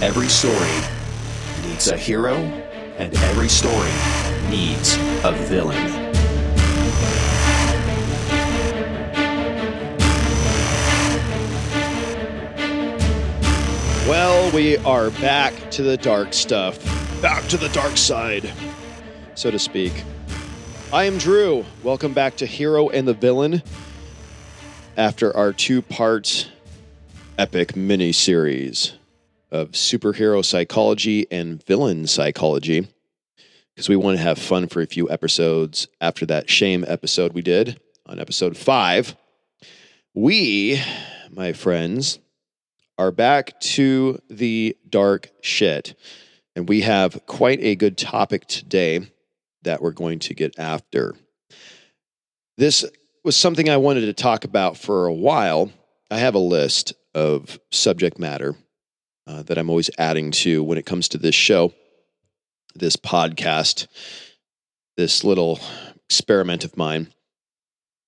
Every story needs a hero, and every story needs a villain. Well, we are back to the dark stuff, back to the dark side, so to speak. I am Drew. Welcome back to Hero and the Villain after our two part epic mini series of superhero psychology and villain psychology. Because we want to have fun for a few episodes after that shame episode we did on episode five. We, my friends, are back to the dark shit. And we have quite a good topic today that we're going to get after. This was something I wanted to talk about for a while. I have a list of subject matter uh, that I'm always adding to when it comes to this show, this podcast, this little experiment of mine.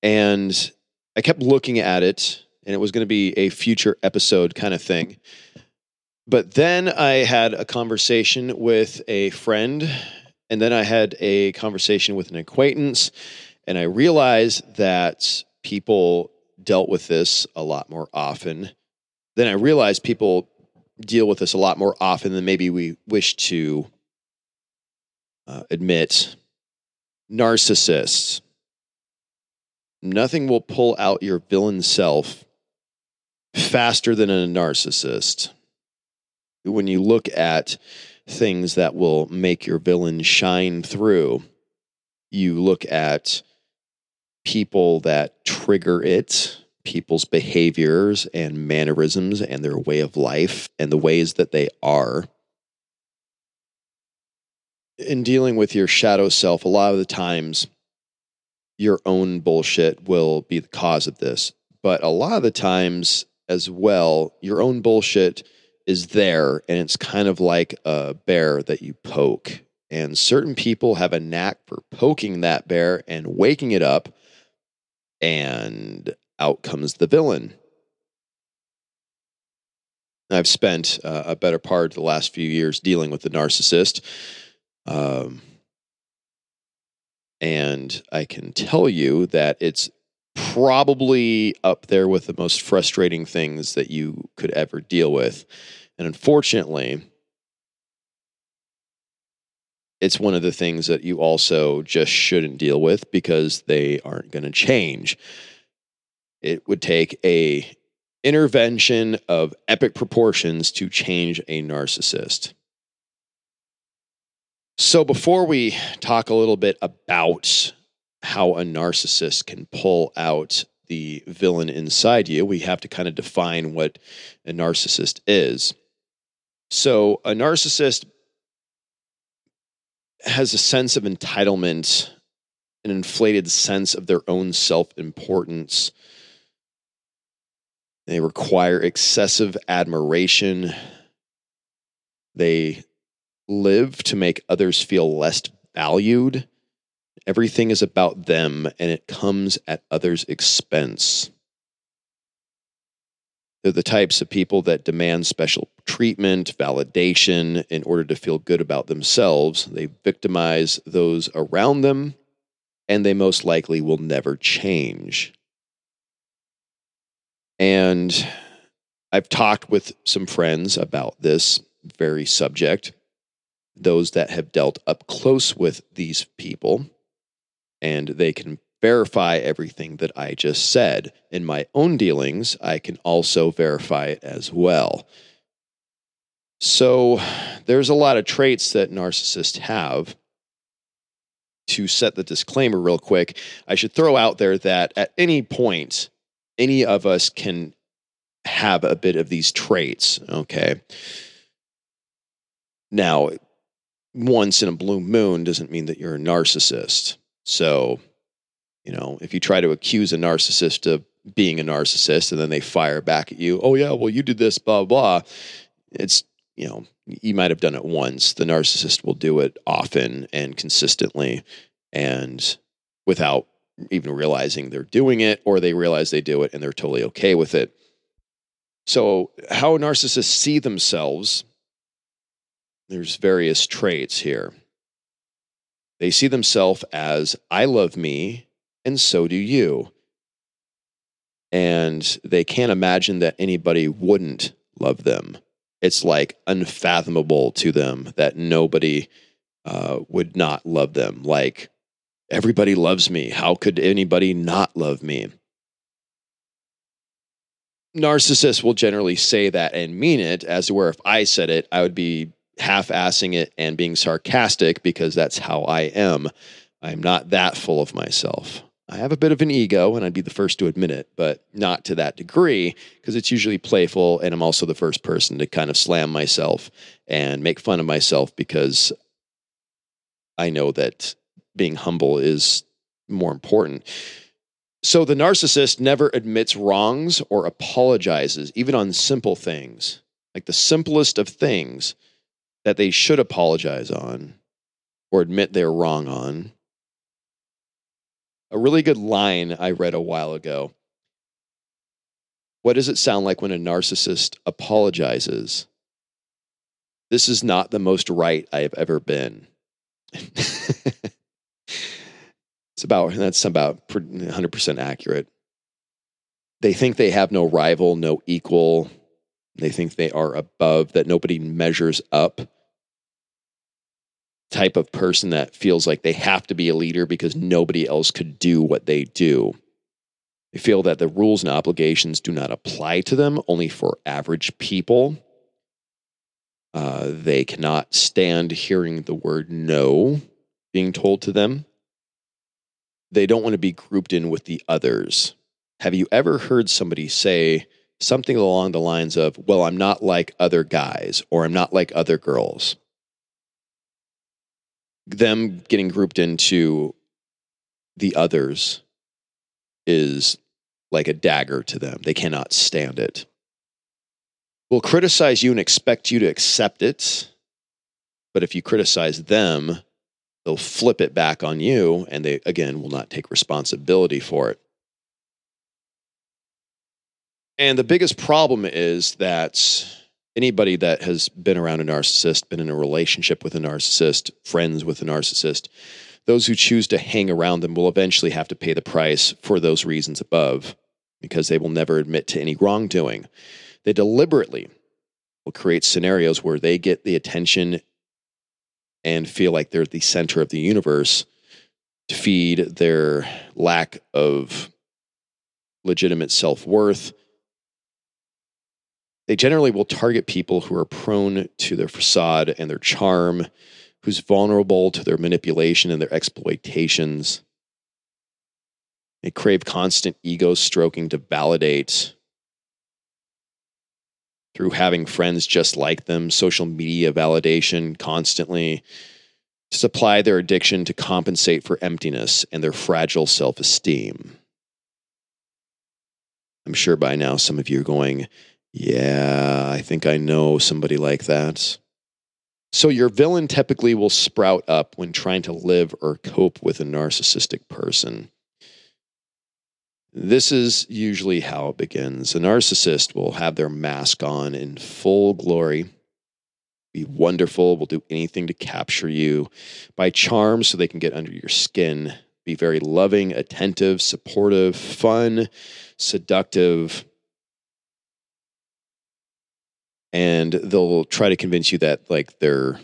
And I kept looking at it and it was going to be a future episode kind of thing. But then I had a conversation with a friend, and then I had a conversation with an acquaintance, and I realized that people dealt with this a lot more often. Then I realized people deal with this a lot more often than maybe we wish to uh, admit. Narcissists. Nothing will pull out your villain self faster than a narcissist. When you look at things that will make your villain shine through, you look at people that trigger it, people's behaviors and mannerisms and their way of life and the ways that they are. In dealing with your shadow self, a lot of the times your own bullshit will be the cause of this. But a lot of the times, as well, your own bullshit is there and it's kind of like a bear that you poke. And certain people have a knack for poking that bear and waking it up, and out comes the villain. I've spent uh, a better part of the last few years dealing with the narcissist. Um, and I can tell you that it's probably up there with the most frustrating things that you could ever deal with. And unfortunately, it's one of the things that you also just shouldn't deal with because they aren't going to change. It would take a intervention of epic proportions to change a narcissist. So before we talk a little bit about how a narcissist can pull out the villain inside you, we have to kind of define what a narcissist is. So, a narcissist has a sense of entitlement, an inflated sense of their own self importance. They require excessive admiration. They live to make others feel less valued Everything is about them and it comes at others' expense. They're the types of people that demand special treatment, validation in order to feel good about themselves. They victimize those around them, and they most likely will never change. And I've talked with some friends about this very subject, those that have dealt up close with these people and they can verify everything that I just said. In my own dealings, I can also verify it as well. So there's a lot of traits that narcissists have. To set the disclaimer real quick, I should throw out there that at any point, any of us can have a bit of these traits. Okay. Now, once in a blue moon doesn't mean that you're a narcissist. So, you know, if you try to accuse a narcissist of being a narcissist and then they fire back at you, oh, yeah, well, you did this, blah, blah, it's, you know, you might have done it once. The narcissist will do it often and consistently and without even realizing they're doing it, or they realize they do it and they're totally okay with it. So, how narcissists see themselves there's various traits here. They see themselves as I love me, and so do you. And they can't imagine that anybody wouldn't love them. It's like unfathomable to them that nobody uh, would not love them. Like, everybody loves me. How could anybody not love me? Narcissists will generally say that and mean it, as to where if I said it, I would be half assing it and being sarcastic because that's how I am. I'm not that full of myself. I have a bit of an ego, and I'd be the first to admit it, but not to that degree because it's usually playful. And I'm also the first person to kind of slam myself and make fun of myself because I know that being humble is more important. So the narcissist never admits wrongs or apologizes, even on simple things, like the simplest of things that they should apologize on or admit they're wrong on. A really good line I read a while ago. What does it sound like when a narcissist apologizes? This is not the most right I have ever been. it's about that's about 100% accurate. They think they have no rival, no equal, they think they are above, that nobody measures up. Type of person that feels like they have to be a leader because nobody else could do what they do. They feel that the rules and obligations do not apply to them, only for average people. Uh, they cannot stand hearing the word no being told to them. They don't want to be grouped in with the others. Have you ever heard somebody say, something along the lines of, well, I'm not like other guys or I'm not like other girls. Them getting grouped into the others is like a dagger to them. They cannot stand it. Will criticize you and expect you to accept it. But if you criticize them, they'll flip it back on you and they, again, will not take responsibility for it. And the biggest problem is that anybody that has been around a narcissist, been in a relationship with a narcissist, friends with a narcissist, those who choose to hang around them will eventually have to pay the price for those reasons above because they will never admit to any wrongdoing. They deliberately will create scenarios where they get the attention and feel like they're at the center of the universe to feed their lack of legitimate self worth they generally will target people who are prone to their facade and their charm, who's vulnerable to their manipulation and their exploitations. They crave constant ego stroking to validate through having friends just like them, social media validation constantly, to supply their addiction to compensate for emptiness and their fragile self esteem. I'm sure by now some of you are going, yeah, I think I know somebody like that. So, your villain typically will sprout up when trying to live or cope with a narcissistic person. This is usually how it begins. A narcissist will have their mask on in full glory, be wonderful, will do anything to capture you by charm so they can get under your skin, be very loving, attentive, supportive, fun, seductive, and they'll try to convince you that like they're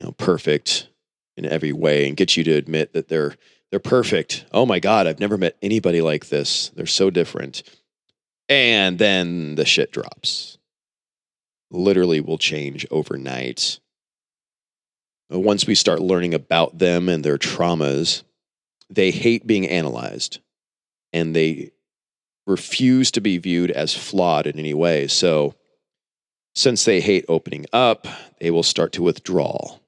you know perfect in every way and get you to admit that they're they're perfect. Oh my god, I've never met anybody like this. They're so different. And then the shit drops. Literally will change overnight. Uh, once we start learning about them and their traumas, they hate being analyzed and they refuse to be viewed as flawed in any way. So since they hate opening up, they will start to withdraw.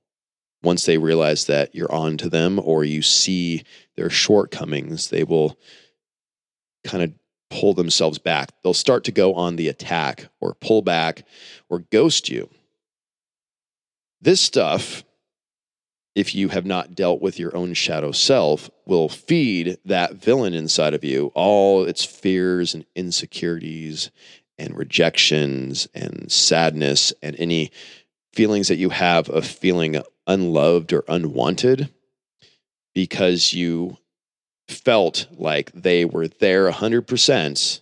Once they realize that you're on to them or you see their shortcomings, they will kind of pull themselves back. They'll start to go on the attack or pull back or ghost you. This stuff, if you have not dealt with your own shadow self, will feed that villain inside of you all its fears and insecurities and rejections and sadness and any feelings that you have of feeling unloved or unwanted because you felt like they were there 100%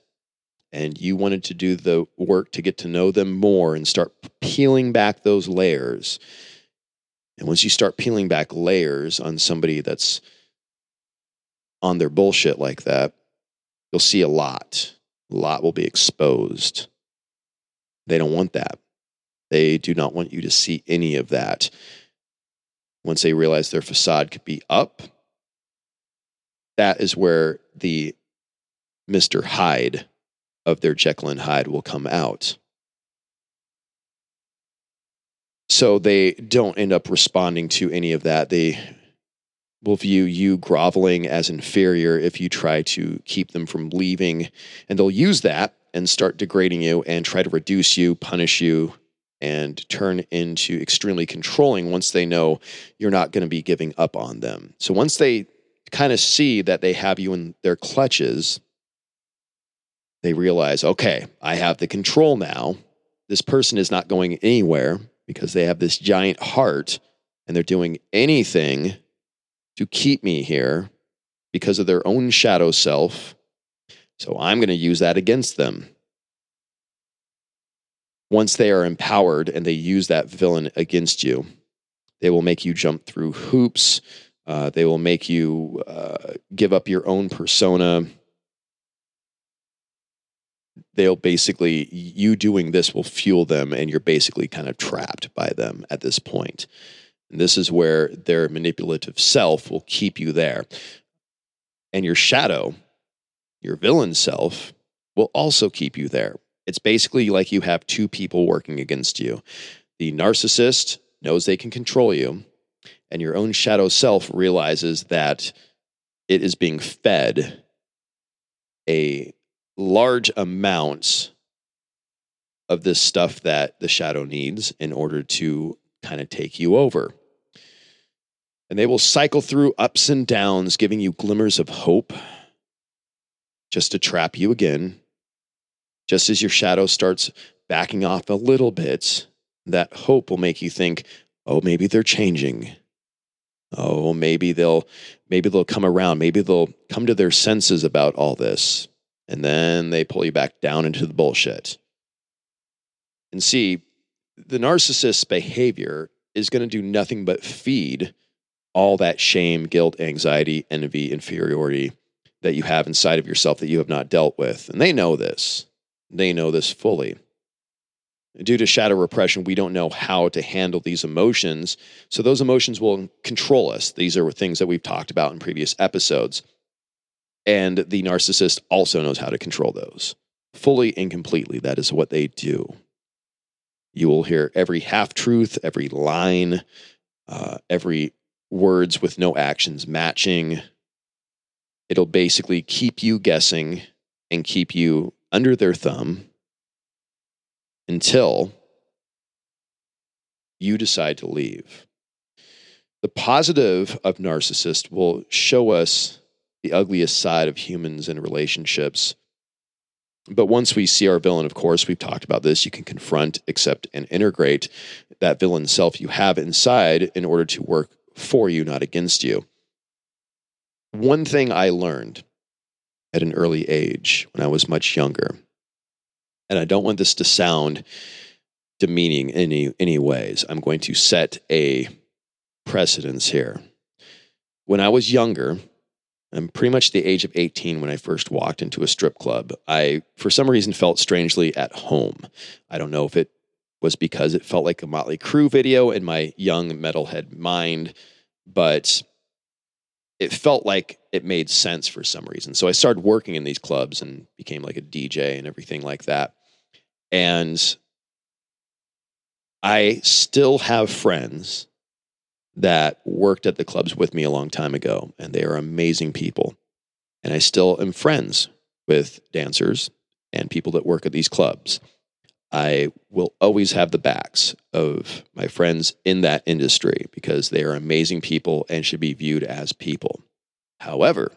and you wanted to do the work to get to know them more and start peeling back those layers. And once you start peeling back layers on somebody that's on their bullshit like that, you'll see a lot. A lot will be exposed. They don't want that. They do not want you to see any of that. Once they realize their facade could be up, that is where the Mr. Hyde of their Jekyll and Hyde will come out. So they don't end up responding to any of that. They will view you groveling as inferior if you try to keep them from leaving. And they'll use that and start degrading you and try to reduce you, punish you, and turn into extremely controlling once they know you're not going to be giving up on them. So once they kind of see that they have you in their clutches, they realize, okay, I have the control now. This person is not going anywhere because they have this giant heart and they're doing anything to keep me here because of their own shadow self. So I'm going to use that against them. Once they are empowered and they use that villain against you, they will make you jump through hoops. Uh, they will make you uh, give up your own persona. They'll basically, you doing this will fuel them, and you're basically kind of trapped by them at this point. And this is where their manipulative self will keep you there. And your shadow, your villain self, will also keep you there. It's basically like you have two people working against you. The narcissist knows they can control you, and your own shadow self realizes that it is being fed a large amount of this stuff that the shadow needs in order to kind of take you over. And they will cycle through ups and downs, giving you glimmers of hope just to trap you again. Just as your shadow starts backing off a little bit, that hope will make you think, oh, maybe they're changing. Oh, maybe they'll maybe they'll come around. Maybe they'll come to their senses about all this. And then they pull you back down into the bullshit. And see, the narcissist's behavior is going to do nothing but feed all that shame, guilt, anxiety, envy, inferiority that you have inside of yourself that you have not dealt with. And they know this. They know this fully. Due to shadow repression, we don't know how to handle these emotions. So those emotions will control us. These are things that we've talked about in previous episodes. And the narcissist also knows how to control those fully and completely. That is what they do. You will hear every half truth, every line, uh, every words with no actions matching. It'll basically keep you guessing and keep you under their thumb until you decide to leave. The positive of narcissist will show us the ugliest side of humans and relationships but once we see our villain, of course, we've talked about this, you can confront, accept, and integrate that villain self you have inside in order to work for you, not against you. One thing I learned at an early age when I was much younger, and I don't want this to sound demeaning in any, any ways, I'm going to set a precedence here. When I was younger, I'm pretty much the age of 18 when I first walked into a strip club. I, for some reason, felt strangely at home. I don't know if it was because it felt like a Motley Crue video in my young metalhead mind, but it felt like it made sense for some reason. So I started working in these clubs and became like a DJ and everything like that. And I still have friends that worked at the clubs with me a long time ago, and they are amazing people. And I still am friends with dancers and people that work at these clubs. I will always have the backs of my friends in that industry because they are amazing people and should be viewed as people. However,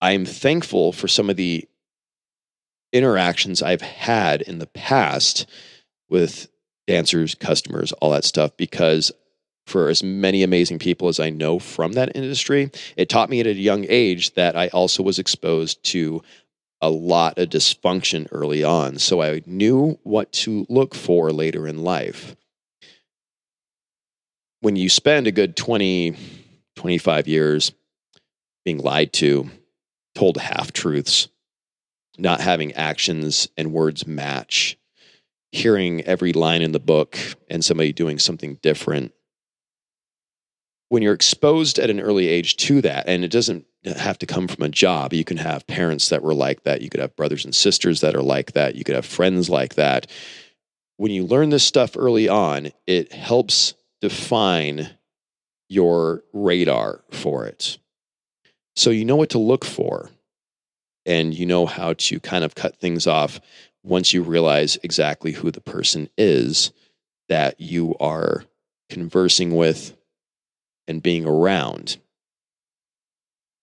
I'm thankful for some of the interactions I've had in the past with dancers, customers, all that stuff, because for as many amazing people as I know from that industry, it taught me at a young age that I also was exposed to a lot of dysfunction early on. So I knew what to look for later in life. When you spend a good 20, 25 years being lied to, told half truths, not having actions and words match, hearing every line in the book and somebody doing something different. When you're exposed at an early age to that, and it doesn't have to come from a job, you can have parents that were like that. You could have brothers and sisters that are like that. You could have friends like that. When you learn this stuff early on, it helps define your radar for it. So you know what to look for and you know how to kind of cut things off once you realize exactly who the person is that you are conversing with and being around.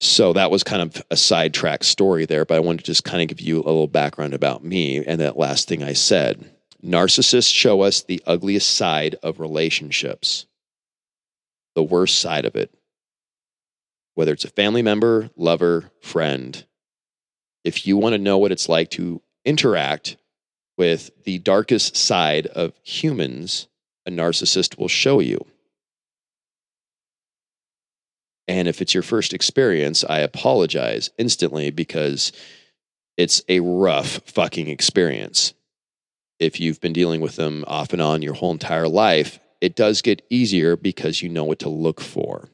So that was kind of a sidetrack story there, but I wanted to just kind of give you a little background about me and that last thing I said. Narcissists show us the ugliest side of relationships, the worst side of it. Whether it's a family member, lover, friend, if you want to know what it's like to interact with the darkest side of humans, a narcissist will show you. And if it's your first experience, I apologize instantly because it's a rough fucking experience. If you've been dealing with them off and on your whole entire life, it does get easier because you know what to look for.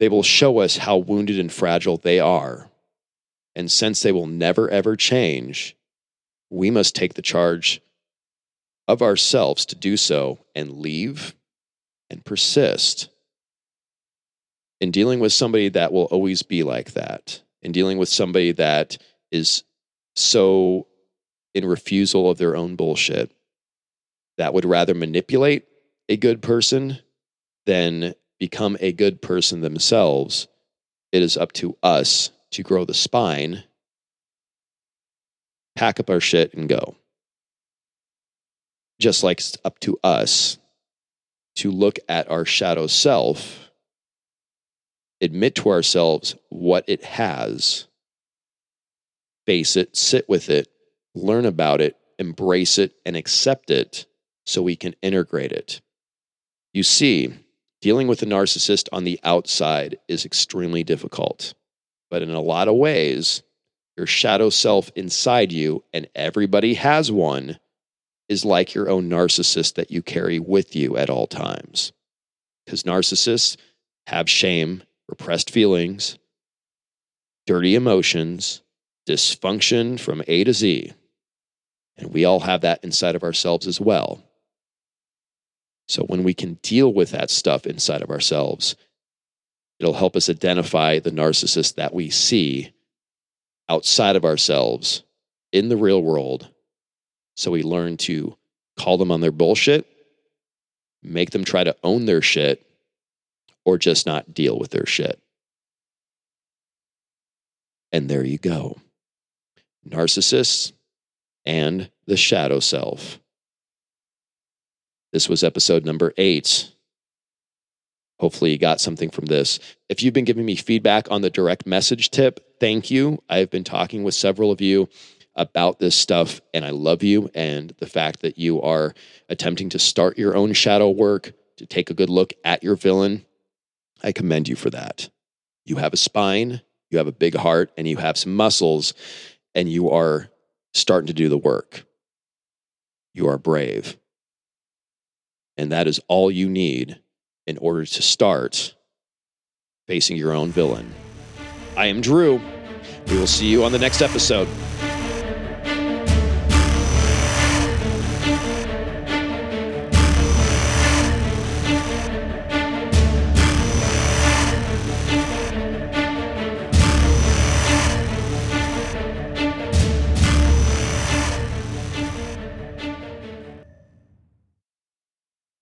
They will show us how wounded and fragile they are and since they will never, ever change, we must take the charge of ourselves to do so and leave and persist. In dealing with somebody that will always be like that, in dealing with somebody that is so in refusal of their own bullshit, that would rather manipulate a good person than become a good person themselves, it is up to us to grow the spine, pack up our shit and go. Just like it's up to us to look at our shadow self, admit to ourselves what it has, face it, sit with it, learn about it, embrace it, and accept it so we can integrate it. You see, dealing with a narcissist on the outside is extremely difficult. But in a lot of ways, your shadow self inside you, and everybody has one, is like your own narcissist that you carry with you at all times. Because narcissists have shame, repressed feelings, dirty emotions, dysfunction from A to Z. And we all have that inside of ourselves as well. So when we can deal with that stuff inside of ourselves, It'll help us identify the narcissist that we see outside of ourselves in the real world. So we learn to call them on their bullshit, make them try to own their shit, or just not deal with their shit. And there you go. Narcissists and the shadow self. This was episode number eight. Hopefully, you got something from this. If you've been giving me feedback on the direct message tip, thank you. I've been talking with several of you about this stuff, and I love you and the fact that you are attempting to start your own shadow work, to take a good look at your villain. I commend you for that. You have a spine, you have a big heart, and you have some muscles, and you are starting to do the work. You are brave. And that is all you need in order to start facing your own villain. I am Drew. We will see you on the next episode.